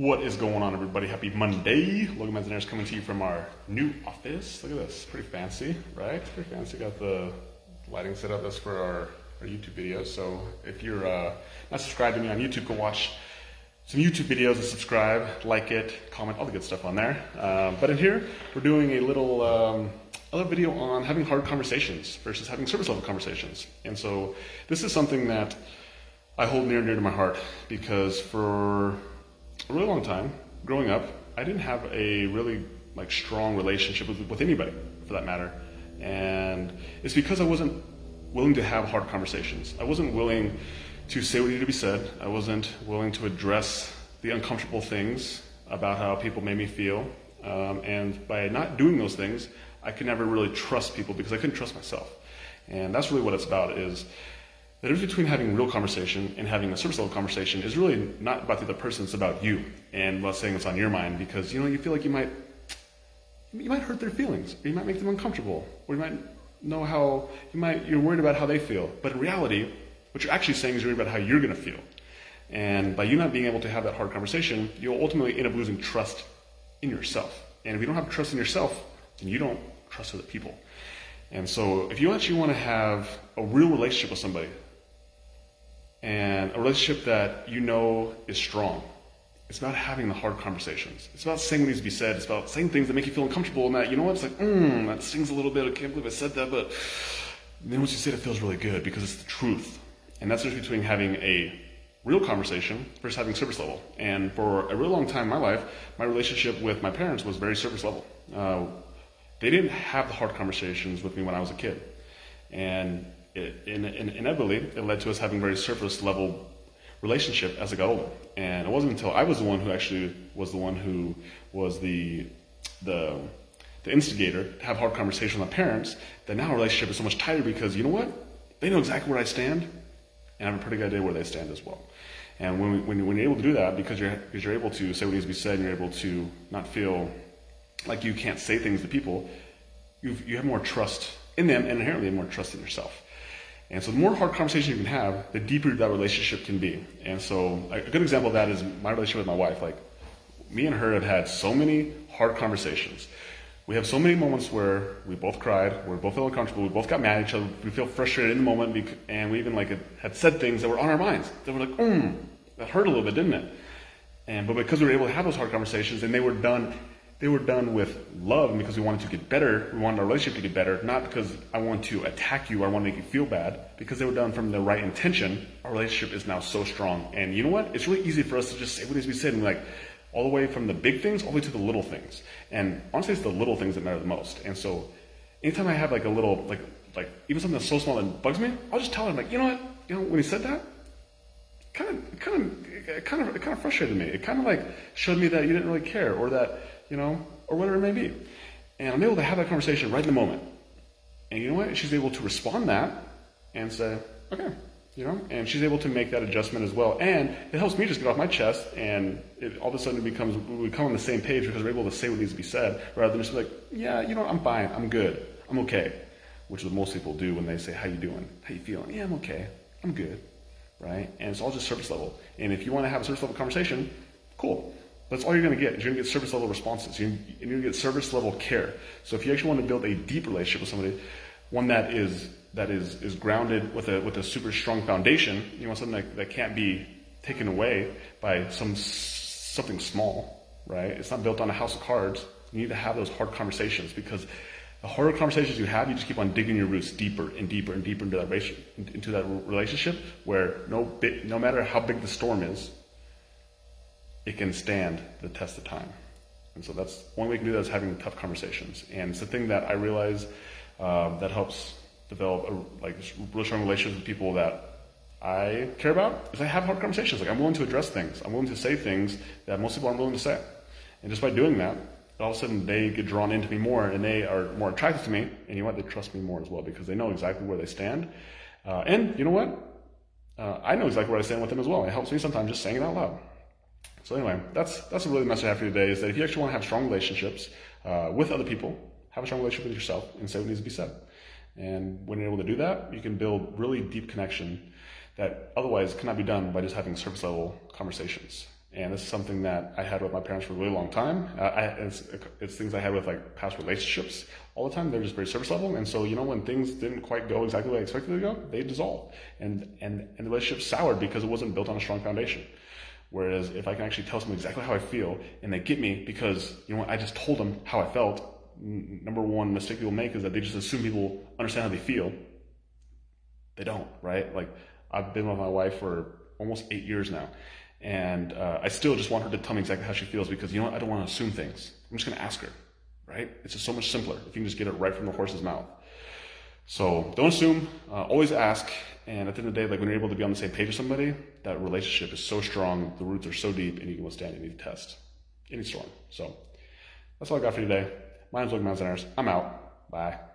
What is going on, everybody? Happy Monday. Logan Manzanares coming to you from our new office. Look at this. Pretty fancy, right? Pretty fancy. Got the lighting set up. That's for our, our YouTube videos. So if you're uh, not subscribed to me on YouTube, go watch some YouTube videos and subscribe, like it, comment, all the good stuff on there. Um, but in here, we're doing a little um, other video on having hard conversations versus having service level conversations. And so this is something that I hold near and dear to my heart because for a really long time, growing up, I didn't have a really like strong relationship with, with anybody, for that matter. And it's because I wasn't willing to have hard conversations. I wasn't willing to say what needed to be said. I wasn't willing to address the uncomfortable things about how people made me feel. Um, and by not doing those things, I could never really trust people because I couldn't trust myself. And that's really what it's about is the difference between having a real conversation and having a surface level conversation is really not about the other person, it's about you and what's saying what's on your mind because you know you feel like you might you might hurt their feelings, or you might make them uncomfortable, or you might know how you might you're worried about how they feel. But in reality, what you're actually saying is you're worried about how you're gonna feel. And by you not being able to have that hard conversation, you'll ultimately end up losing trust in yourself. And if you don't have trust in yourself, then you don't trust other people. And so if you actually want to have a real relationship with somebody, and a relationship that you know is strong. It's about having the hard conversations. It's about saying what needs to be said. It's about saying things that make you feel uncomfortable and that, you know what, it's like, mmm, that stings a little bit. I can't believe I said that, but then once you say it, it feels really good because it's the truth. And that's the difference between having a real conversation versus having surface level. And for a real long time in my life, my relationship with my parents was very surface level. Uh, they didn't have the hard conversations with me when I was a kid. And it, in, in, inevitably, it led to us having very surface level relationship as I got older. And it wasn't until I was the one who actually was the one who was the the the instigator to have hard conversations with my parents that now our relationship is so much tighter because you know what? They know exactly where I stand, and I have a pretty good idea where they stand as well. And when, when, when you're able to do that, because you're, because you're able to say what needs to be said, and you're able to not feel like you can't say things to people, you you have more trust in them, and inherently more trust in yourself. And so the more hard conversation you can have, the deeper that relationship can be. And so a good example of that is my relationship with my wife. Like me and her have had so many hard conversations. We have so many moments where we both cried, we both feel uncomfortable, we both got mad at each other, we feel frustrated in the moment, and we even like had said things that were on our minds. That were like, mm, that hurt a little bit, didn't it? And but because we were able to have those hard conversations, and they were done they were done with love because we wanted to get better. We wanted our relationship to get better, not because I want to attack you or I want to make you feel bad. Because they were done from the right intention, our relationship is now so strong. And you know what? It's really easy for us to just say what needs to be said and like all the way from the big things all the way to the little things. And honestly, it's the little things that matter the most. And so anytime I have like a little, like, like even something that's so small that bugs me, I'll just tell him like, you know what? You know, when he said that, kind of, kind of, it kind of, it kind of frustrated me. It kind of like showed me that you didn't really care or that you know, or whatever it may be. And I'm able to have that conversation right in the moment. And you know what? She's able to respond that and say, okay, you know, and she's able to make that adjustment as well. And it helps me just get off my chest, and it, all of a sudden it becomes we come on the same page because we're able to say what needs to be said rather than just like, yeah, you know, I'm fine, I'm good, I'm okay, which is what most people do when they say, how you doing, how you feeling? Yeah, I'm okay, I'm good, right? And it's all just surface level. And if you want to have a surface level conversation, cool. That's all you're going to get. You're going to get service level responses. You're, you're going to get service level care. So if you actually want to build a deep relationship with somebody, one that is that is is grounded with a with a super strong foundation, you want something that, that can't be taken away by some something small, right? It's not built on a house of cards. You need to have those hard conversations because the harder conversations you have, you just keep on digging your roots deeper and deeper and deeper into that into that relationship. Where no no matter how big the storm is, it can stand the test of time. And so that's one way we can do that is having tough conversations. And it's the thing that I realize uh, that helps develop a like really strong relationships with people that I care about is I have hard conversations. Like I'm willing to address things. I'm willing to say things that most people aren't willing to say. And just by doing that, all of a sudden they get drawn into me more and they are more attracted to me. And you know what? They trust me more as well because they know exactly where they stand. Uh, and you know what? Uh, I know exactly where I stand with them as well. It helps me sometimes just saying it out loud. So anyway, that's that's a really message I have for you today is that if you actually want to have strong relationships uh, with other people, have a strong relationship with yourself and say what needs to be said. And when you're able to do that, you can build really deep connection that otherwise cannot be done by just having surface level conversations. And this is something that I had with my parents for a really long time. Uh, I, it's, it's things I had with like past relationships all the time. They're just very surface level. And so, you know, when things didn't quite go exactly way I expected to go, they dissolved. And, and, and the relationship soured because it wasn't built on a strong foundation. Whereas if I can actually tell someone exactly how I feel and they get me because, you know I just told them how I felt, number one mistake people make is that they just assume people understand how they feel. They don't, right? Like I've been with my wife for almost eight years now. And uh, I still just want her to tell me exactly how she feels because, you know what, I don't want to assume things. I'm just going to ask her, right? It's just so much simpler if you can just get it right from the horse's mouth. So don't assume, uh, always ask. And at the end of the day, like when you're able to be on the same page with somebody, that relationship is so strong, the roots are so deep, and you can withstand any test, any storm. So that's all I got for today. My name's Logan Manzanares. I'm out. Bye.